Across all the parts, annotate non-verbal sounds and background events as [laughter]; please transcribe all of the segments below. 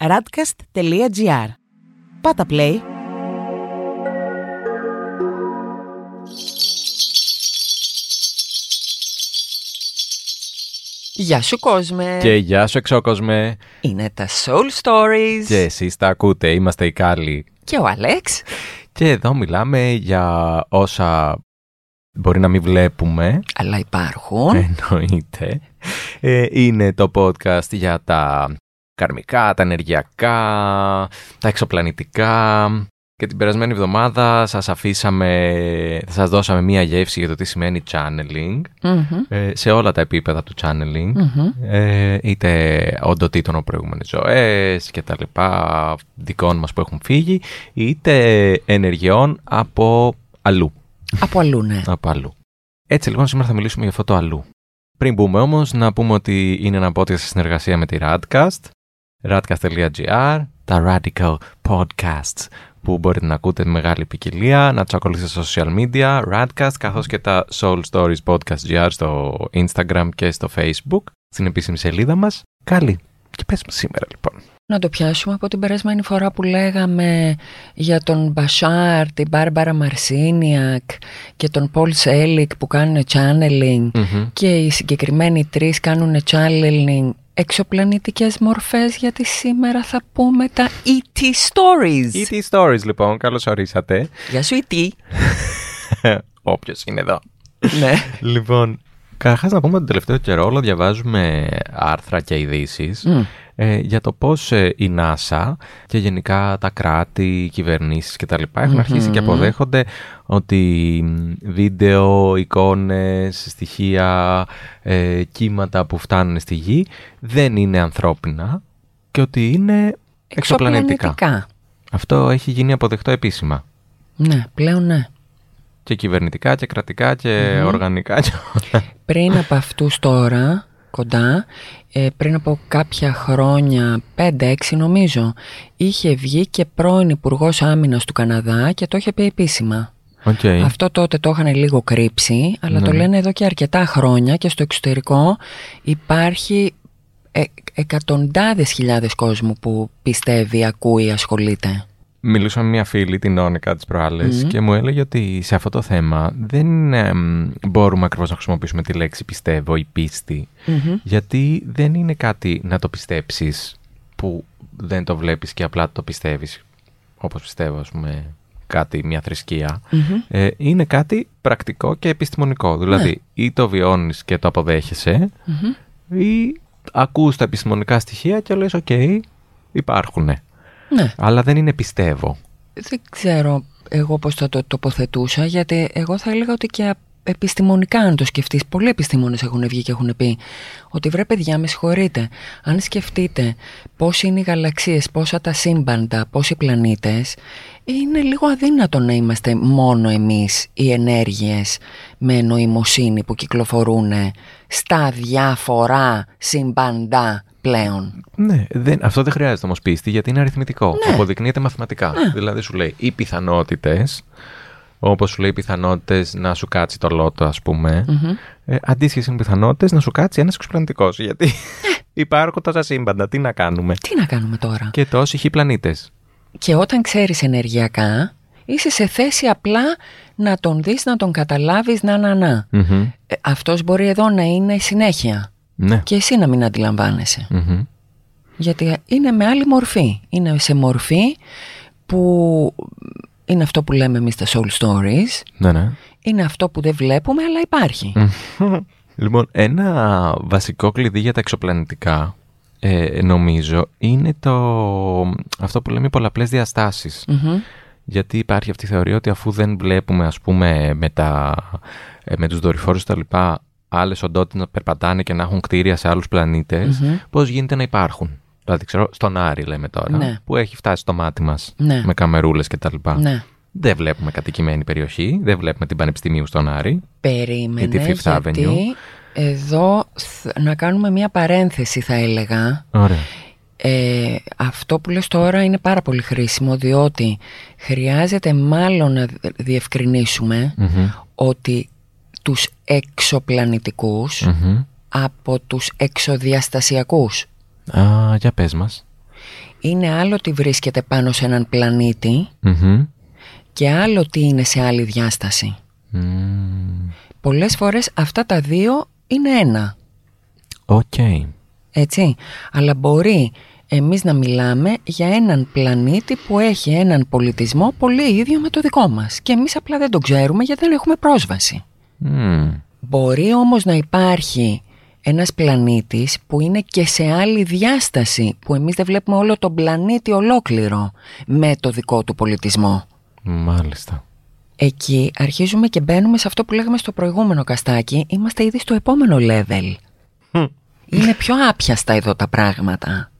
radcast.gr. Πάτα play. Γεια σου κόσμε! Και γεια σου εξώκοσμε. Είναι τα Soul Stories Και εσείς τα ακούτε, είμαστε οι Κάλλοι. και ο Αλέξ. Και εδώ μιλάμε για όσα μπορεί να μην βλέπουμε, Αλλά υπάρχουν. εννοείται. Ε, είναι το podcast για τα καρμικά, τα ενεργειακά, τα εξωπλανητικά. Και την περασμένη εβδομάδα σας αφήσαμε, σας δώσαμε μία γεύση για το τι σημαίνει channeling Μμμ, ε, σε όλα τα επίπεδα του channeling. μμμ. ε, είτε οντοτήτων από προηγούμενες ζωές και τα λοιπά δικών μας που έχουν φύγει είτε ενεργειών από αλλού, Από αλλού, ναι. από αλλού. Έτσι λοιπόν σήμερα θα μιλήσουμε για αυτό το αλλού. Πριν μπούμε όμως να πούμε ότι είναι ένα podcast σε συνεργασία με τη Radcast radcast.gr τα Radical Podcasts που μπορείτε να ακούτε με μεγάλη ποικιλία, να τους ακολουθήσετε στα social media, Radcast, καθώς και τα Soul Stories Podcast GR στο Instagram και στο Facebook, στην επίσημη σελίδα μας. Καλή. Και πες μας σήμερα λοιπόν. Να το πιάσουμε από την περασμένη φορά που λέγαμε για τον Μπασάρ, την Μπάρμπαρα Μαρσίνιακ και τον Πολ Σέλικ που κάνουν channeling Μμμ. και οι συγκεκριμένοι τρεις κάνουν channeling εξωπλανητικές μορφές γιατί σήμερα θα πούμε τα E.T. Stories. E.T. Stories λοιπόν, καλώς ορίσατε. Γεια σου E.T. [laughs] Όποιος είναι εδώ. ναι. Λοιπόν, καταρχάς να πούμε ότι τον τελευταίο καιρό όλο διαβάζουμε άρθρα και ειδήσεις Μμ. Ε, για το πώς ε, η NASA και γενικά τα κράτη, οι κυβερνήσεις και τα λοιπά έχουν αρχίσει και αποδέχονται ότι μ, βίντεο, εικόνες, στοιχεία, ε, κύματα που φτάνουν στη γη δεν είναι ανθρώπινα και ότι είναι εξωπλανητικά. Εξωπλανητικά. Αυτό έχει γίνει αποδεκτό επίσημα. Ναι, πλέον ναι. Και κυβερνητικά και κρατικά και οργανικά και όλα. Πριν από αυτούς τώρα, κοντά, ε, πριν από κάποια χρόνια, 5-6 νομίζω, είχε βγει και πρώην υπουργός Άμυνας του Καναδά και το είχε πει επίσημα. Οκ. Αυτό τότε το είχαν λίγο κρύψει, αλλά το Ναι. λένε εδώ και αρκετά χρόνια και στο εξωτερικό υπάρχει ε, εκατοντάδες χιλιάδες κόσμου που πιστεύει, ακούει, ασχολείται. Μιλούσα με μια φίλη, την Όνικα, τις προάλλες και μου έλεγε ότι σε αυτό το θέμα δεν εμ, μπορούμε ακριβώς να χρησιμοποιήσουμε τη λέξη πιστεύω ή πίστη γιατί δεν είναι κάτι να το πιστέψεις που δεν το βλέπεις και απλά το πιστεύεις όπως πιστεύω ας πούμε κάτι, μια θρησκεία. Ε, είναι κάτι πρακτικό και επιστημονικό. Δηλαδή ή το βιώνεις και το αποδέχεσαι ή ακούς τα επιστημονικά στοιχεία και λες οκ, υπάρχουνε Ναι. αλλά δεν είναι πιστεύω. Δεν ξέρω εγώ πώς θα το τοποθετούσα γιατί εγώ θα έλεγα ότι και α- επιστημονικά αν το σκεφτείς πολλοί επιστήμονες έχουν βγει και έχουν πει ότι βρε παιδιά με συγχωρείτε αν σκεφτείτε πώς είναι οι γαλαξίες, πόσα τα σύμπαντα, πόσοι πλανήτες είναι λίγο αδύνατο να είμαστε μόνο εμείς οι ενέργειες με νοημοσύνη που κυκλοφορούν στα διάφορα σύμπαντα πλέον. Ναι, δεν, αυτό δεν χρειάζεται όμω πίστη γιατί είναι αριθμητικό. Ναι. Αποδεικνύεται μαθηματικά. Δηλαδή σου λέει οι πιθανότητες, όπως σου λέει οι πιθανότητες να σου κάτσει το λότο, ας πούμε, ε, αντίστοιχες είναι οι πιθανότητες να σου κάτσει ένας εξωπλανητικός. Γιατί [laughs] υπάρχουν τόσα σύμπαντα, τι να κάνουμε; Τι να κάνουμε τώρα; Και τόσοι χι πλανήτες. Και όταν ξέρεις ενεργειακά, είσαι σε θέση απλά να τον δεις, να τον καταλάβεις, να να να. Ε, αυτός μπορεί εδώ να είναι η συνέχεια Ναι. και εσύ να μην αντιλαμβάνεσαι. Μμμ. Γιατί είναι με άλλη μορφή. Είναι σε μορφή που είναι αυτό που λέμε εμείς τα soul stories. Ναι, ναι. Είναι αυτό που δεν βλέπουμε αλλά υπάρχει. [laughs] Λοιπόν, ένα βασικό κλειδί για τα εξωπλανητικά, ε, νομίζω, είναι το, αυτό που λέμε οι πολλαπλές διαστάσεις. Μμμ. Γιατί υπάρχει αυτή η θεωρία ότι αφού δεν βλέπουμε, ας πούμε, με, τα, ε, με τους δορυφόρους τα λοιπά, άλλες οντότητες να περπατάνε και να έχουν κτίρια σε άλλους πλανήτες, πώς γίνεται να υπάρχουν; Δηλαδή, ξέρω, στον Άρη λέμε τώρα, Ναι. που έχει φτάσει στο μάτι μας Ναι. με καμερούλες και τα λοιπά. Ναι. Δεν βλέπουμε κατοικημένη περιοχή, δεν βλέπουμε την Πανεπιστημίου στον Άρη. Περίμενες Ή τη Fifth γιατί Avenue. εδώ θ- να κάνουμε μια παρένθεση θα έλεγα. Ωραία. Ε, αυτό που λες τώρα είναι πάρα πολύ χρήσιμο διότι χρειάζεται μάλλον να διευκρινίσουμε Μμμ. ότι τους εξωπλανητικούς Μμμ. από τους εξοδιαστασιακούς. Α, για πες μας. Είναι άλλο ότι βρίσκεται πάνω σε έναν πλανήτη Μμμ. και άλλο τι είναι σε άλλη διάσταση. Μμμ. Πολλές φορές αυτά τα δύο είναι ένα. Οκ. Έτσι. Αλλά μπορεί εμείς να μιλάμε για έναν πλανήτη που έχει έναν πολιτισμό πολύ ίδιο με το δικό μας. Και εμείς απλά δεν το ξέρουμε γιατί δεν έχουμε πρόσβαση. Μμμ. Μπορεί όμως να υπάρχει ένας πλανήτης που είναι και σε άλλη διάσταση που εμείς δεν βλέπουμε όλο τον πλανήτη ολόκληρο με το δικό του πολιτισμό. Μάλιστα. Εκεί αρχίζουμε και μπαίνουμε σε αυτό που λέγαμε στο προηγούμενο καστάκι. Είμαστε ήδη στο επόμενο level. Είναι πιο άπιαστα εδώ τα πράγματα.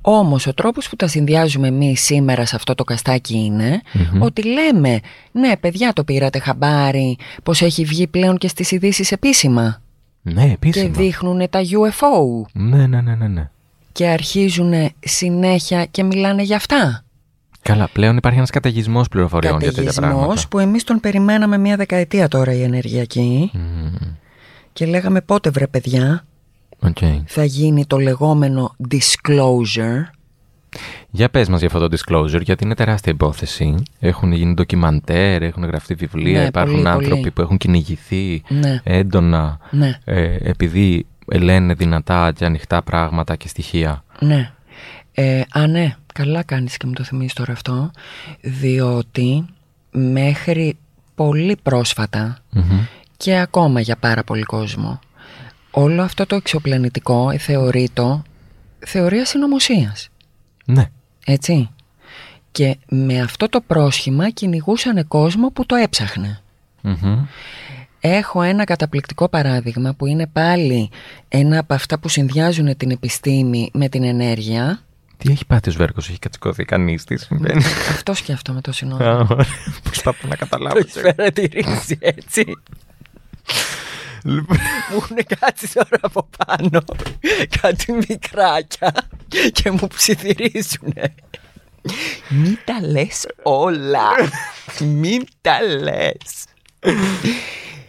Όμως ο τρόπος που τα συνδυάζουμε εμείς σήμερα σε αυτό το καστάκι είναι ότι λέμε ναι παιδιά το πήρατε χαμπάρι πως έχει βγει πλέον και στις ειδήσεις επίσημα Ναι, και επίσημα. δείχνουν τα UFO Ναι, ναι, ναι, ναι, ναι. και αρχίζουν συνέχεια και μιλάνε για αυτά. Καλά, πλέον υπάρχει ένας καταιγισμός πληροφοριών για τέτοια πράγματα. Καταιγισμός που εμείς τον περιμέναμε μια δεκαετία τώρα η ενεργειακή Μμμ. και λέγαμε πότε βρε παιδιά Οκ. θα γίνει το λεγόμενο disclosure. Για πες μας για αυτό το disclosure, γιατί είναι τεράστια υπόθεση. Έχουν γίνει ντοκιμαντέρ, έχουν γραφτεί βιβλία, Ναι, υπάρχουν πολύ, άνθρωποι πολύ. που έχουν κυνηγηθεί Ναι. έντονα Ναι, ε, επειδή λένε δυνατά και ανοιχτά πράγματα και στοιχεία. ναι. Ε, α, ναι, καλά κάνεις και μου το θυμίζεις τώρα αυτό, διότι μέχρι πολύ πρόσφατα Μμμ. και ακόμα για πάρα πολύ κόσμο, όλο αυτό το εξωπλανητικό θεωρείτο θεωρία συνωμοσίας. Ναι. Έτσι. Και με αυτό το πρόσχημα κυνηγούσαν κόσμο που το έψαχνε. Μμμ. Έχω ένα καταπληκτικό παράδειγμα που είναι πάλι ένα από αυτά που συνδυάζουν την επιστήμη με την ενέργεια. Τι έχει πάθει ο Σβέρκος, έχει κατσικώθει κανείς, τι συμβαίνει; [laughs] Αυτός σκέφτομαι το συνόλο. Α, ωραία. Προσπαθώ να καταλάβω. παρατηρήσει έτσι. Λοιπόν, Μου έχουν κάτσει τώρα από πάνω κάτι μικράκια και μου ψιθυρίζουν. Μην τα λες όλα. Μην τα λες.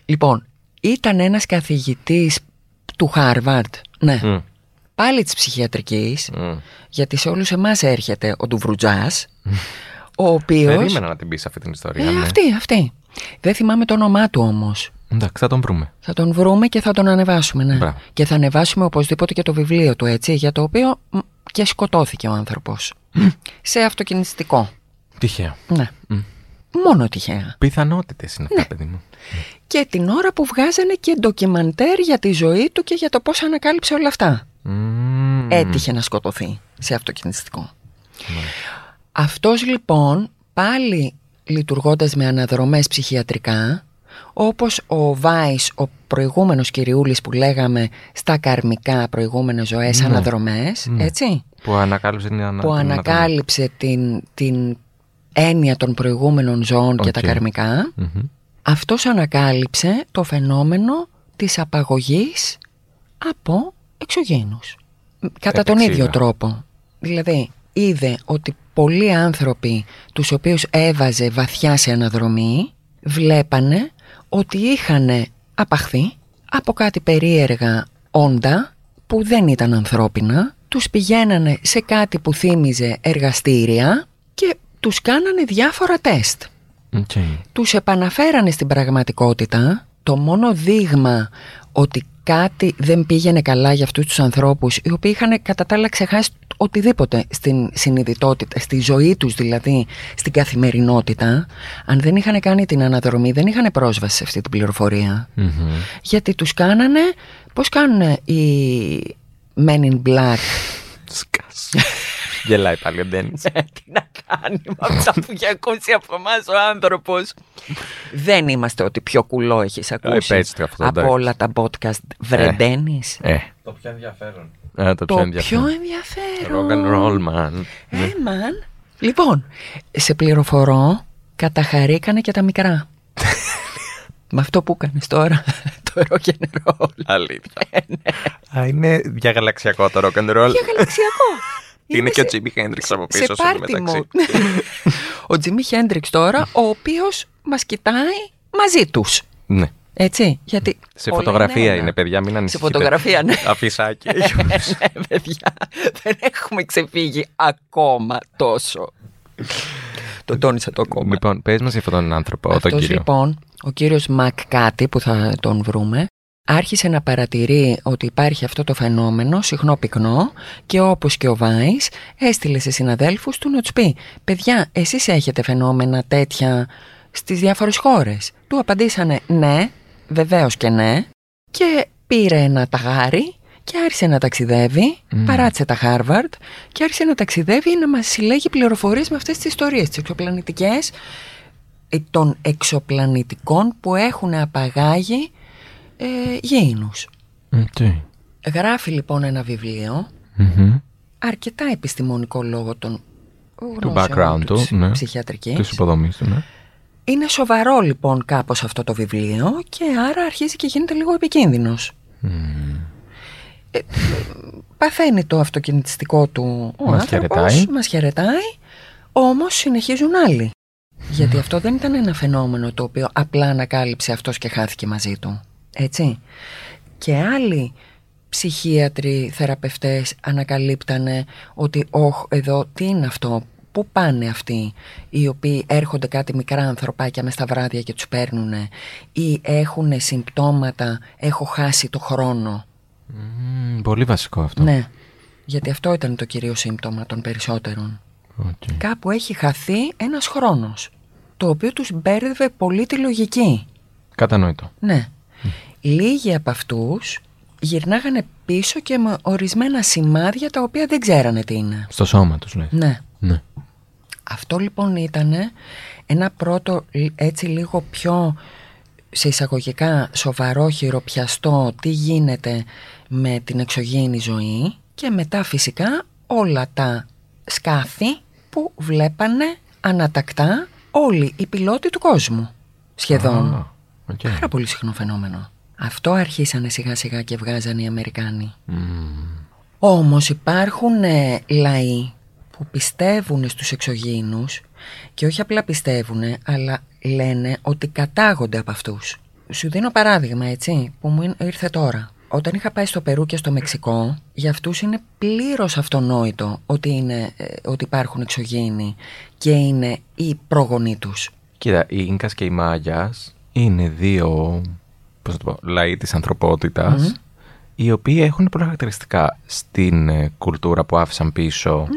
λοιπόν, ήταν ένας καθηγητής του Χάρβαρντ. Ναι. Μμ. Πάλι της ψυχιατρικής. Μμ. Γιατί σε όλους εμάς έρχεται ο Ντουβρουτζάς. ο οποίος... Περίμενα να την πεις αυτή την ιστορία. Ε, ναι. αυτή, αυτή. Δεν θυμάμαι το όνομά του όμως. Εντάξει, θα τον βρούμε. Θα τον βρούμε και θα τον ανεβάσουμε, ναι. Μπράβο. Και θα ανεβάσουμε οπωσδήποτε και το βιβλίο του, έτσι, για το οποίο μ, και σκοτώθηκε ο άνθρωπος. Σε αυτοκινηστικό. Τυχαίο. Ναι. Μόνο τυχαία. Πιθανότητες είναι Ναι. αυτά, παιδί μου. Και την ώρα που βγάζανε και ντοκιμαντέρ για τη ζωή του και για το πώς ανακάλυψε όλα αυτά. Μμμ. Έτυχε να σκοτωθεί σε αυτοκινηστικό. Αυτός λοιπόν πάλι λειτουργώντας με αναδρομές ψυχιατρικά όπως ο Βάις, ο προηγούμενος κυριούλης που λέγαμε στα καρμικά προηγούμενες ζωές Ναι. αναδρομές, Ναι. έτσι, Που ανακάλυψε την ανα... που την ανακάλυψε την, την έννοια των προηγούμενων ζωών και τα Οκ. καρμικά, Μμμ. αυτός ανακάλυψε το φαινόμενο της απαγωγής από εξωγήινους. Κατά τον Επεξήγα. ίδιο τρόπο. Δηλαδή, είδε ότι πολλοί άνθρωποι τους οποίους έβαζε βαθιά σε αναδρομή βλέπανε ότι είχαν απαχθεί από κάτι περίεργα όντα που δεν ήταν ανθρώπινα, τους πηγαίνανε σε κάτι που θύμιζε εργαστήρια και τους κάνανε διάφορα τεστ Οκ. τους επαναφέρανε στην πραγματικότητα το μόνο δείγμα ότι κάτι δεν πήγαινε καλά για αυτούς τους ανθρώπους οι οποίοι είχαν κατά τα άλλα ξεχάσει οτιδήποτε στην συνειδητότητα, στη ζωή τους δηλαδή, στην καθημερινότητα αν δεν είχαν κάνει την αναδρομή δεν είχαν πρόσβαση σε αυτή την πληροφορία Μμμ. γιατί τους κάνανε, πώς κάνουν οι Men in Black; Σκάς. [laughs] Γελάει πάλι ο Ντένις. τι να κάνει με αυτά που έχει ακούσει από εμάς ο άνθρωπος. Δεν είμαστε ότι πιο κουλό έχεις ακούσει πες το αυτό, από εντάξει. όλα τα podcast βρεντένει. Ε, Το πιο ενδιαφέρον. ε, το Το πιο πιο ενδιαφέρον. ενδιαφέρον. Rock and roll, man. Ε, man. Λοιπόν, σε πληροφορώ, καταχαρήκανε και τα μικρά. [laughs] με αυτό που έκανες τώρα, [laughs] το rock and roll. Αλήθεια. Α, είναι διαγαλαξιακό το rock and roll. Για γαλαξιακό. [laughs] Είναι και ο σε- Jimi Hendrix από σε πίσω σου πάρτι μεταξύ. mode. ο Τζιμί Χέντριξ τώρα, ο οποίος μας κοιτάει μαζί τους. Ναι. Έτσι, γιατί Σε όλα φωτογραφία ένα. είναι, παιδιά, μην Σε ανησυχείτε. φωτογραφία, ναι. [laughs] Αφισάκι. ναι, παιδιά, δεν έχουμε ξεφύγει ακόμα τόσο. το τόνισα το ακόμα. λοιπόν, πες μας για αυτόν τον άνθρωπο, τον Αυτός κύριο. λοιπόν, ο κύριος Μακ κάτι που θα τον βρούμε, άρχισε να παρατηρεί ότι υπάρχει αυτό το φαινόμενο συχνό πυκνό και όπως και ο Βάης έστειλε σε συναδέλφους του να τους πει «Παιδιά, εσείς έχετε φαινόμενα τέτοια στις διάφορες χώρες». Του απαντήσανε «Ναι, βεβαίως και ναι» και πήρε ένα ταγάρι και άρχισε να ταξιδεύει, Μμμ. παράτησε τα Χάρβαρντ και άρχισε να ταξιδεύει να μας συλλέγει πληροφορίες με αυτές τις ιστορίες, τις εξωπλανητικές ε, των εξωπλανητικών που έχουν απαγάγει ε, γήινους. Οκ. Γράφει λοιπόν ένα βιβλίο, Μμμ. αρκετά επιστημονικό λόγω των Του γνώσεων background του, ψ- ναι. ψυχιατρικής. Της υποδομής του, ναι. Είναι σοβαρό λοιπόν κάπως αυτό το βιβλίο και άρα αρχίζει και γίνεται λίγο επικίνδυνος. Ε, ε, παθαίνει το αυτοκινητιστικό του ο Μας άνθρωπος, χαιρετάει. μας χαιρετάει, όμως συνεχίζουν άλλοι. Γιατί αυτό δεν ήταν ένα φαινόμενο το οποίο απλά ανακάλυψε αυτός και χάθηκε μαζί του. Έτσι. Και άλλοι ψυχίατροι, θεραπευτές ανακαλύπτανε ότι όχ εδώ τι είναι αυτό, πού πάνε αυτοί οι οποίοι έρχονται κάτι μικρά ανθρωπάκια μες στα βράδια και τους παίρνουν ή έχουν συμπτώματα, έχω χάσει το χρόνο; Μμμ, πολύ βασικό αυτό. Ναι, γιατί αυτό ήταν το κυρίως σύμπτωμα των περισσότερων. Οκ. Κάπου έχει χαθεί ένας χρόνος, το οποίο τους μπέρδευε πολύ τη λογική. Κατανοητό. Ναι. Λίγοι από αυτούς γυρνάγανε πίσω και με ορισμένα σημάδια τα οποία δεν ξέρανε τι είναι. Στο σώμα τους, λέει. Ναι. Ναι. Αυτό λοιπόν ήταν ένα πρώτο λ- έτσι λίγο πιο σε εισαγωγικά σοβαρό χειροπιαστό τι γίνεται με την εξωγήινη ζωή και μετά φυσικά όλα τα σκάφη που βλέπανε ανά τακτά όλοι οι πιλότοι του κόσμου σχεδόν. Α, οκ. Πάρα πολύ συχνό φαινόμενο. Αυτό αρχίσανε σιγά σιγά και βγάζανε οι Αμερικάνοι. Μμμ. Όμως υπάρχουν ε, λαοί που πιστεύουν στους εξωγήινους και όχι απλά πιστεύουν, αλλά λένε ότι κατάγονται από αυτούς. Σου δίνω παράδειγμα, έτσι, που μου ήρθε τώρα. Όταν είχα πάει στο Περού και στο Μεξικό, για αυτούς είναι πλήρως αυτονόητο ότι, είναι, ε, ότι υπάρχουν εξωγήινοι και είναι οι προγονείς τους. Κοίτα, οι Ίνκας και οι Μάγιας είναι δύο πώς να το πω, λαοί της ανθρωπότητας οι οποίοι έχουν πολλά χαρακτηριστικά στην ε, κουλτούρα που άφησαν πίσω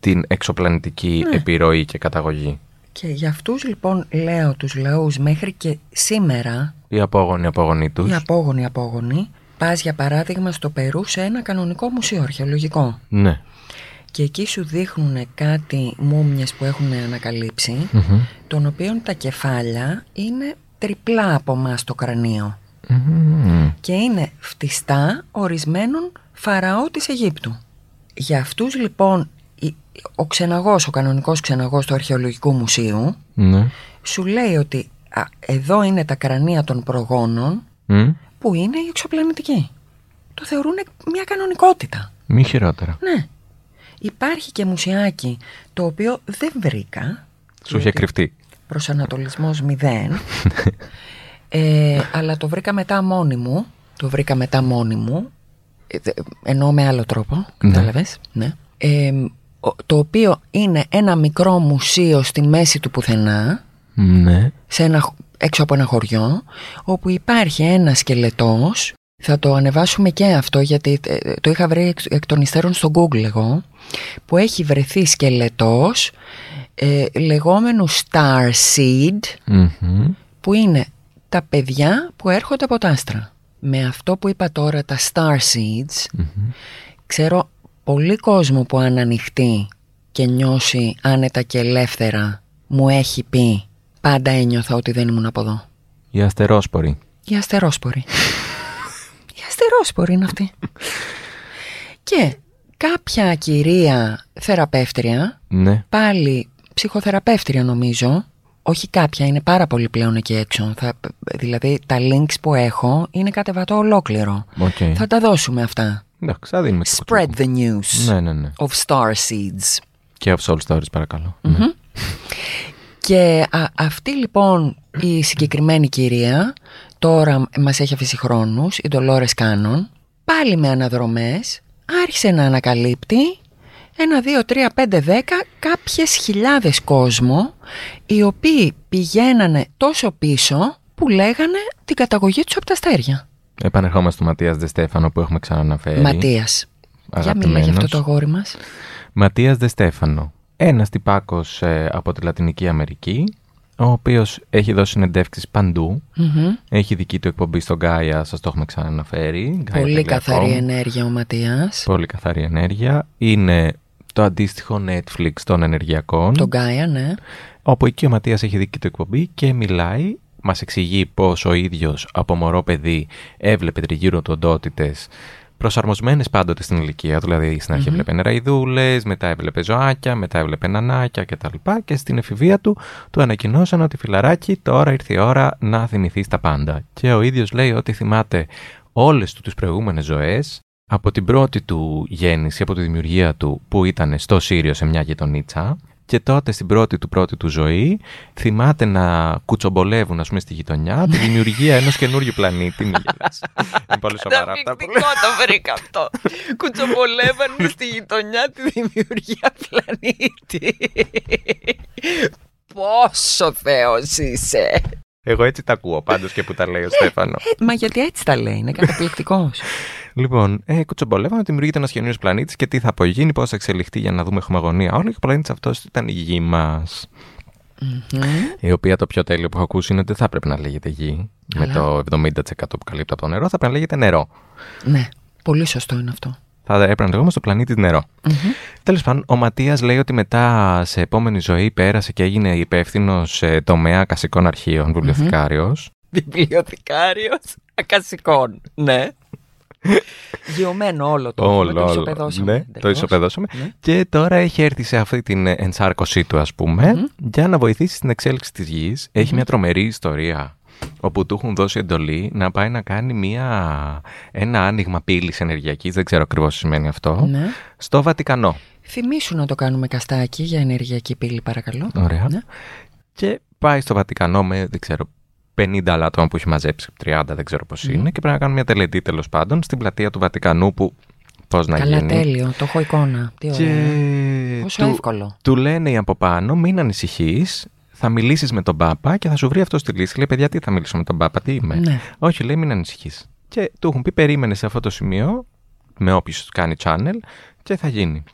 την εξωπλανητική επιρροή και καταγωγή. Και για αυτούς λοιπόν λέω τους λαούς μέχρι και σήμερα Οι απόγονοι απόγονοι τους. Οι απόγονοι απόγονοι πας για παράδειγμα στο Περού σε ένα κανονικό μουσείο αρχαιολογικό Ναι. και εκεί σου δείχνουν κάτι μούμιες που έχουν ανακαλύψει Μμμ. των οποίων τα κεφάλια είναι τριπλά από εμάς το κρανίο Μμμ. και είναι φτιστά ορισμένων φαραώ της Αιγύπτου. Για αυτούς λοιπόν η- ο ξεναγός, ο κανονικός ξεναγός του αρχαιολογικού μουσείου Ναι. σου λέει ότι α, εδώ είναι τα κρανία των προγόνων Μμ. που είναι οι εξωπλανητικοί. Το θεωρούν μια κανονικότητα. Μη χειρότερα. Ναι. Υπάρχει και μουσιάκι το οποίο δεν βρήκα. Σου είχε κρυφτεί. Προσανατολισμός μηδέν. [laughs] ε, αλλά το βρήκα μετά μόνη μου. Το βρήκα μετά μόνη μου. Ε, δε- εννοώ με άλλο τρόπο. Κατάλαβες; Ναι. Ε, ο- το οποίο είναι ένα μικρό μουσείο στη μέση του πουθενά Ναι. σε ένα, χ- έξω από ένα χωριό όπου υπάρχει ένα σκελετός θα το ανεβάσουμε και αυτό γιατί ε, το είχα βρει εκ, εκ των υστέρων στο Google εγώ που έχει βρεθεί σκελετός ε, λεγόμενου Star Seed Μμμ. που είναι τα παιδιά που έρχονται από τα άστρα. Με αυτό που είπα τώρα τα Star Seeds Μμμ. ξέρω πολύ κόσμο που αν ανοιχτεί και νιώσει άνετα και ελεύθερα μου έχει πει πάντα ένιωθα ότι δεν ήμουν από εδώ. Οι αστερόσποροι. Η αστερόσπορη. Η αστερόσπορη είναι αυτή. Και κάποια κυρία θεραπεύτρια, Ναι. πάλι ψυχοθεραπεύτρια νομίζω, όχι κάποια, είναι πάρα πολύ πλέον εκεί έξω. Θα, δηλαδή τα links που έχω είναι κατεβατό ολόκληρο. Οκ. Θα τα δώσουμε αυτά. Εντάξει, θα δίνουμε και Spread the news Ναι, ναι, ναι. of star seeds. Και of Soul Stories, παρακαλώ. Ναι. Και α- αυτή λοιπόν η συγκεκριμένη κυρία τώρα μας έχει αφήσει χρόνους, η Ντολόρες Κάνον, πάλι με αναδρομές, άρχισε να ανακαλύπτει ένα, δύο, τρία, πέντε, δέκα, κάποιες χιλιάδες κόσμο, οι οποίοι πηγαίνανε τόσο πίσω που λέγανε την καταγωγή τους από τα αστέρια. Επανερχόμαστε στο Ματίας Δεστέφανο που έχουμε ξαναναφέρει. Ματίας. Για μιλά για αυτό το αγόρι μας. Ματίας Δεστέφανο. Ένας τυπάκος ε, από τη Λατινική Αμερική, ο οποίος έχει δώσει συνεντεύξεις παντού. Έχει δική του εκπομπή στον Γκάια, σας το έχουμε ξαναναφέρει. Πολύ Gaia.com. καθαρή ενέργεια ο Ματίας. Πολύ καθαρή ενέργεια. Είναι το αντίστοιχο Netflix των ενεργειακών. Τον Γκάια, ναι. Όπου εκεί ο Ματίας έχει δική του εκπομπή και μιλάει, μας εξηγεί πως ο ίδιος από μωρό παιδί έβλεπε τριγύρω του οντότητες προσαρμοσμένες πάντοτε στην ηλικία του, δηλαδή στην αρχη έβλεπε νεραϊδούλες, μετά έβλεπε ζωάκια, μετά έβλεπε νανάκια κτλ. Και στην εφηβεία του του ανακοινώσαν ότι φιλαράκι τώρα ήρθε η ώρα να θυμηθείς τα πάντα. Και ο ίδιος λέει ότι θυμάται όλες του τις προηγούμενες ζωές, από την πρώτη του γέννηση, από τη δημιουργία του που ήταν στο Σύριο σε μια γειτονίτσα και τότε στην πρώτη του πρώτη του ζωή θυμάται να κουτσομπολεύουν ας πούμε στη γειτονιά τη δημιουργία ενός καινούριου πλανήτη. Μην γελάς. [laughs] Είναι πολύ σοβαρά αυτά που λέω. το βρήκα αυτό. Κουτσομπολεύανε στη γειτονιά τη δημιουργία πλανήτη. Πόσο θεός είσαι. Εγώ έτσι τα ακούω πάντως και που τα λέει ο Στέφανο. Ε, μα γιατί έτσι τα λέει, είναι καταπληκτικός. [laughs] Λοιπόν, ε, κουτσομπολεύαμε, δημιουργείται ένας καινούριο πλανήτης και τι θα απογίνει, πώς θα εξελιχθεί για να δούμε χωμαγωνία. Όλοι και ο πλανήτης αυτός ήταν η γη μας. Η οποία το πιο τέλειο που έχω ακούσει είναι ότι δεν θα πρέπει να λέγεται γη. Με Αλλά. το 70% που καλύπτει από το νερό, θα πρέπει να λέγεται νερό. ναι, πολύ σωστό είναι αυτό. Θα έπρεπε να λεγόμαστε το πλανήτη νερό. Τέλος πάντων, ο Ματίας λέει ότι μετά σε επόμενη ζωή πέρασε και έγινε υπεύθυνο τομέα κασικών αρχείων, βιβλιοθηκάριος. Βιβλιοθηκάριος ακασικών, ναι. Γεωμένο όλο το. Όλο, το όλο. ισοπεδώσαμε. Ναι, το εντελώς. ισοπεδώσαμε. Ναι. Και τώρα έχει έρθει σε αυτή την ενσάρκωσή του, ας πούμε, για να βοηθήσει στην εξέλιξη της γης. Έχει μια τρομερή ιστορία, όπου του έχουν δώσει εντολή να πάει να κάνει μια, ένα άνοιγμα πύλης ενεργειακής, δεν ξέρω ακριβώς τι σημαίνει αυτό, Ναι. στο Βατικανό. Θυμήσου να το κάνουμε καστάκι για ενεργειακή πύλη, παρακαλώ. Ωραία. Ναι. Και πάει στο Βατικανό με, δεν ξέρω, 50 άλλα άτομα που έχει μαζέψει, 30 δεν ξέρω πώς είναι, και πρέπει να κάνουν μια τελετή τέλος πάντων στην πλατεία του Βατικανού που πώς να Καλά, γίνει. τέλειο. Το έχω εικόνα. Τι ωραία. Και Πόσο του, εύκολο. του λένε οι από πάνω, μην ανησυχείς, θα μιλήσεις με τον Πάπα και θα σου βρει αυτό τη λύση. Λέει, παιδιά, τι θα μιλήσω με τον Πάπα, τι είμαι. Ναι. Όχι, λέει, μην ανησυχείς. Και του έχουν πει, περίμενε σε αυτό το σημείο, με όποιο κάνει channel, και θα γίνει.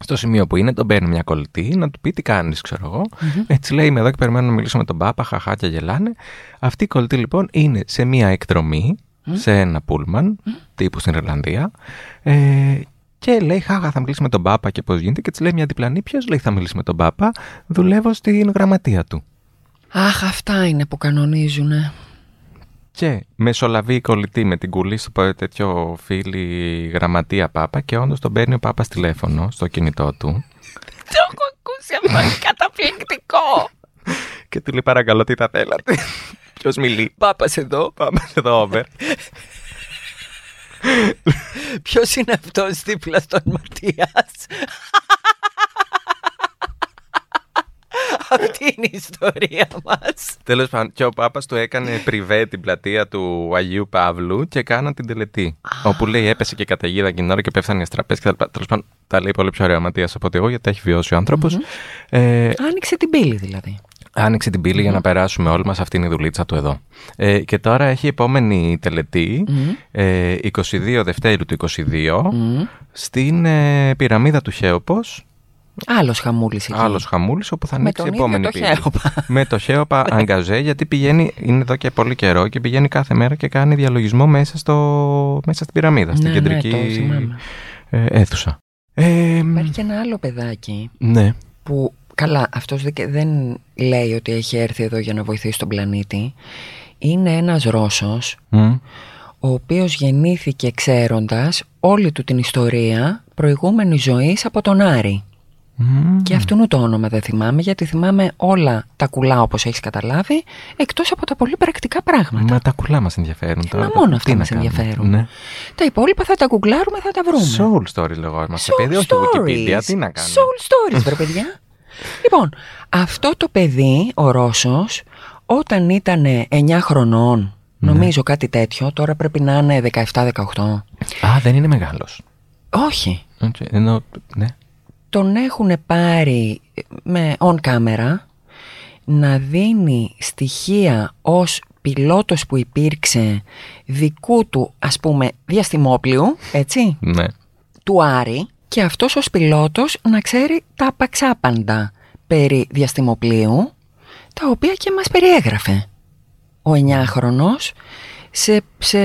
Στο σημείο που είναι, τον παίρνει μια κολλητή να του πει τι κάνεις, ξέρω εγώ. Έτσι λέει, είμαι εδώ και περιμένω να μιλήσω με τον Πάπα, χαχά και γελάνε. Αυτή η κολλητή λοιπόν είναι σε μια εκδρομή, σε ένα πούλμαν, τύπου στην Ιρλανδία. Ε, και λέει, Χάγα, θα μιλήσεις με τον Πάπα και πώς γίνεται. Και της λέει μια διπλανή, ποιος λέει θα μιλήσεις με τον Πάπα. Δουλεύω στην γραμματεία του. Αχ, αυτά είναι που κανονίζουνε. Και μεσολαβεί η κολλητή με την κουλή στο πα- τέτοιο φίλη γραμματεία Πάπα και όντως τον παίρνει ο Πάπας τηλέφωνο στο κινητό του. [laughs] Το έχω ακούσει αυτό, είναι καταπληκτικό. [laughs] Και του λέει, Παρακαλώ, τι θα θέλατε; [laughs] Ποιος μιλεί; Πάπας εδώ. Πάμε εδώ over. Ποιος είναι αυτός δίπλα στον Ματίας; Αυτή είναι η ιστορία μας. Τέλος πάντων, και ο Πάπας του έκανε πριβέ την πλατεία του Αγίου Παύλου και κάναν την τελετή. όπου λέει έπεσε και καταιγίδα εκείνη την ώρα και πέφτανε οι αστραπέ και τα λοιπά. Τέλος πάντων, τα λέει πολύ πιο ωραία ο Ματίας από ότι εγώ γιατί τα έχει βιώσει ο άνθρωπος. Ε, Άνοιξε την πύλη δηλαδή. άνοιξε την πύλη για να περάσουμε όλοι μας. Αυτή είναι η δουλίτσα του εδώ. Ε, και τώρα έχει επόμενη τελετή, ε, 22 Δευτέρου του 22, στην ε, πυραμίδα του Χέοπος, Άλλος χαμούλης εκεί. άλλος χαμούλης, όπου θα Με ανοίξει η τον ίδιο επόμενη το πύλη. Χέοπα. Με το Χέοπα [laughs] Αγκαζέ, γιατί πηγαίνει, είναι εδώ και πολύ καιρό και πηγαίνει κάθε μέρα και κάνει διαλογισμό μέσα, στο, μέσα στην πυραμίδα, στην Ναι, ναι, κεντρική το θυμάμαι. ε, αίθουσα. Ε, Υπάρχει και ένα άλλο παιδάκι ναι. που καλά αυτός δεν- δεν λέει ότι έχει έρθει εδώ για να βοηθήσει τον πλανήτη. Είναι ένας Ρώσος Μμ. ο οποίος γεννήθηκε ξέροντας όλη του την ιστορία προηγούμενης ζωής από τον Άρη. Μμ. Και αυτού το όνομα δεν θυμάμαι γιατί θυμάμαι όλα τα κουλά όπως έχεις καταλάβει εκτός από τα πολύ πρακτικά πράγματα. Μα τα κουλά μας ενδιαφέρουν τώρα. Μα μόνο Τι αυτά να μας κάνουμε. ενδιαφέρουν. Ναι. Τα υπόλοιπα θα τα γκουγκλάρουμε, θα τα βρούμε. Soul stories λεγόμαστε, παιδί, όχι Wikipedia. Τι να κάνουμε. Soul stories, βρε παιδιά. [laughs] λοιπόν, αυτό το παιδί, ο Ρώσος, όταν ήταν 9 χρονών Νομίζω κάτι τέτοιο. Τώρα πρέπει να είναι 17-18. Α, δεν είναι μεγάλος. Όχι. Okay. Ενώ, ναι. Τον έχουν πάρει με on camera να δίνει στοιχεία ως πιλότος που υπήρξε δικού του ας πούμε διαστημόπλιου, έτσι, Ναι. του Άρη και αυτός ως πιλότος να ξέρει τα απαξάπαντα περί διαστημοπλίου τα οποία και μας περιέγραφε ο 9χρονος σε, σε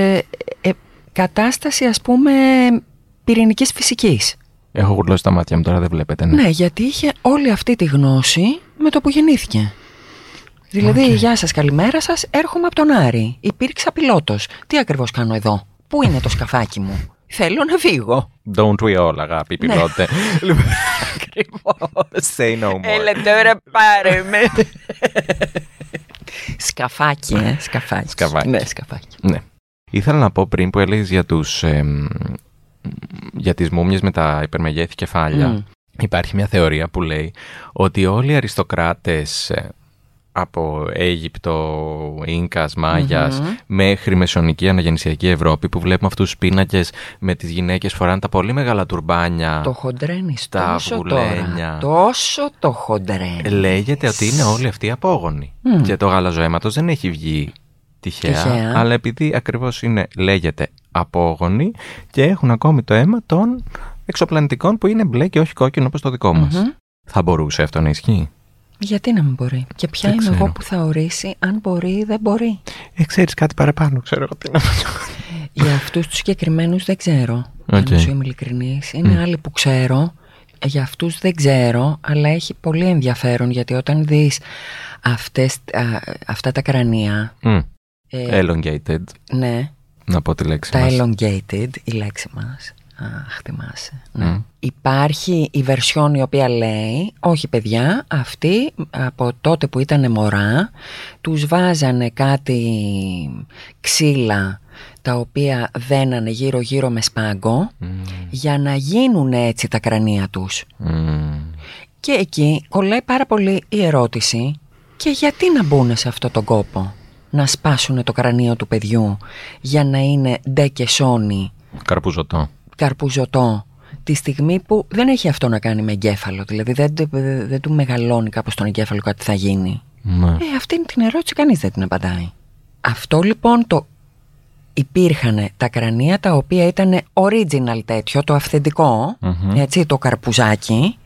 ε, κατάσταση ας πούμε πυρηνικής φυσικής. Έχω γουρλώσει τα μάτια μου τώρα, δεν βλέπετε. Ναι. Ναι, γιατί είχε όλη αυτή τη γνώση με το που γεννήθηκε. Δηλαδή, Οκ. γεια σας, καλημέρα σας, έρχομαι από τον Άρη. Υπήρξα πιλότος. Τι ακριβώς κάνω εδώ; Πού είναι το σκαφάκι μου; Θέλω να φύγω. Don't we all, αγάπη, Ναι. πιλότε. [laughs] Λοιπόν, Say no more. τώρα πάρε με. σκαφάκι, ε, σκαφάκι. Σκαφάκι. Ναι, σκαφάκι. Ναι. Ήθελα να πω πριν που έλεγες για τους... εμ, για τις μούμιες με τα υπερμεγέθη κεφάλια. Μμ. Υπάρχει μια θεωρία που λέει ότι όλοι οι αριστοκράτες ε, από Αίγυπτο, Ίνκας, Μάγιας, Μμμ. μέχρι Μεσονική Αναγεννησιακή Ευρώπη που βλέπουμε αυτούς τους πίνακες με τις γυναίκες φοράνε τα πολύ μεγάλα τουρμπάνια. Το χοντρένεις Τα τόσο βουλένια. τώρα. Τόσο το χοντρένεις. Λέγεται ότι είναι όλοι αυτοί απόγονοι. Μμ. Και το γαλαζοαίματος δεν έχει βγει τυχαία, Τυχαία. αλλά επειδή ακριβώς είναι, λέγεται απόγονοι και έχουν ακόμη το αίμα των εξωπλανητικών που είναι μπλε και όχι κόκκινο όπως το δικό μας. Μμμ. Θα μπορούσε αυτό να ισχύει; Γιατί να μην μπορεί; Και ποια Δεν είμαι ξέρω. εγώ που θα ορίσει αν μπορεί ή δεν μπορεί; Ε, ξέρεις κάτι παραπάνω, ξέρω εγώ τι να πω. Για αυτούς τους συγκεκριμένους δεν ξέρω. Οκ. Αν σου είμαι ειλικρινής. Είναι Μμ. άλλοι που ξέρω. Για αυτούς δεν ξέρω, αλλά έχει πολύ ενδιαφέρον γιατί όταν δεις αυτές, α, αυτά τα κρανία, Μμ, ε, Elongated, ναι, να πω τη λέξη τα μας. elongated, η λέξη μας. Αχ, θυμάσαι. Ναι. Μμ. Υπάρχει η βερσιόν η οποία λέει «Όχι παιδιά, αυτοί από τότε που ήταν μωρά τους βάζανε κάτι ξύλα τα οποία δένανε γύρω γύρω με σπάγκο Μμ, για να γίνουν έτσι τα κρανία τους». μμ. Και εκεί κολλάει πάρα πολύ η ερώτηση και γιατί να μπουν σε αυτό τον κόπο; Να σπάσουν το κρανίο του παιδιού για να είναι ντε και σόνι Καρπουζωτό. καρπουζωτό τη στιγμή που δεν έχει αυτό να κάνει με εγκέφαλο. Δηλαδή δεν, δεν, δεν του μεγαλώνει κάπως τον εγκέφαλο κάτι θα γίνει. Ναι. Ε, αυτή είναι την ερώτηση κανείς δεν την απαντάει. Αυτό λοιπόν το υπήρχαν τα κρανία τα οποία ήταν original τέτοιο, το αυθεντικό, Μμμ. έτσι, το καρπουζάκι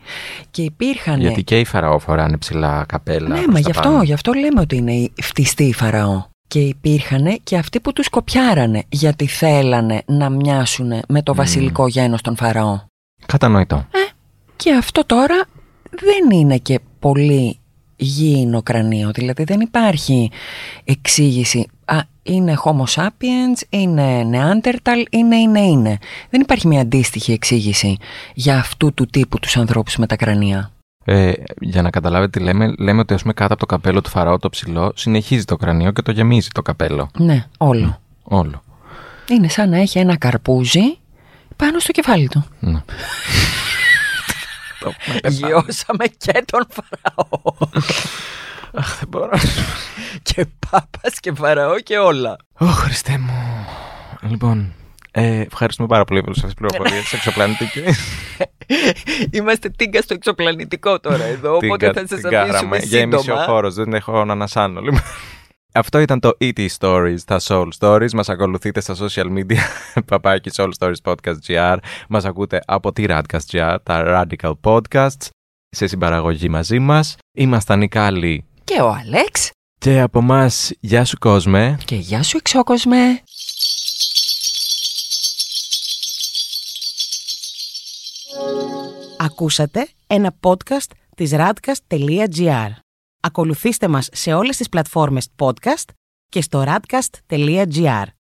και υπήρχαν... Γιατί και οι φαραώ φοράνε ψηλά καπέλα. Ναι, προς μα τα γι' αυτό, πάνω. γι' αυτό λέμε ότι είναι οι φτιστοί φαραώ. Και υπήρχαν και αυτοί που τους κοπιάρανε γιατί θέλανε να μοιάσουν με το βασιλικό γένος των φαραώ. Κατανοητό. Και αυτό τώρα δεν είναι και πολύ γήινο κρανίο, δηλαδή δεν υπάρχει εξήγηση. Α, είναι Homo sapiens, είναι Neanderthal, είναι, είναι, είναι. Δεν υπάρχει μια αντίστοιχη εξήγηση για αυτού του τύπου τους ανθρώπους με τα κρανία. Ε, για να καταλάβετε τι λέμε, λέμε ότι ας πούμε κάτω από το καπέλο του φαραώ το ψηλό συνεχίζει το κρανίο και το γεμίζει το καπέλο. Ναι, όλο. Όλο. Είναι σαν να έχει ένα καρπούζι πάνω στο κεφάλι του. Ναι. [laughs] Το έχουμε πεθάνει. Γιώσαμε και τον Φαραώ. [laughs] Αχ, δεν μπορώ. και Πάπας και Φαραώ και όλα. Ω, Χριστέ μου. Λοιπόν, ε, ευχαριστούμε πάρα πολύ για όλες αυτές τις πληροφορίες εξωπλανητικές. Είμαστε τίγκα στο εξωπλανητικό τώρα εδώ, οπότε Την θα σας κα- την αφήσουμε κάραμε. Γέμισε ο σύντομα. χώρος, δεν έχω να ανασάνω. Λοιπόν. Αυτό ήταν το ET Stories, τα Soul Stories. Μας ακολουθείτε στα social media, [laughs] παπάκι Soul Stories Podcast GR. Μας ακούτε από τη Radcast GR, τα Radical Podcasts, σε συμπαραγωγή μαζί μας. Ήμασταν οι Κάλλοι Και ο Αλέξ. και από μας, γεια σου κόσμε. Και γεια σου εξώκοσμε. Ακούσατε ένα podcast της radcast.gr. Ακολουθήστε μας σε όλες τις πλατφόρμες podcast και στο radcast.gr.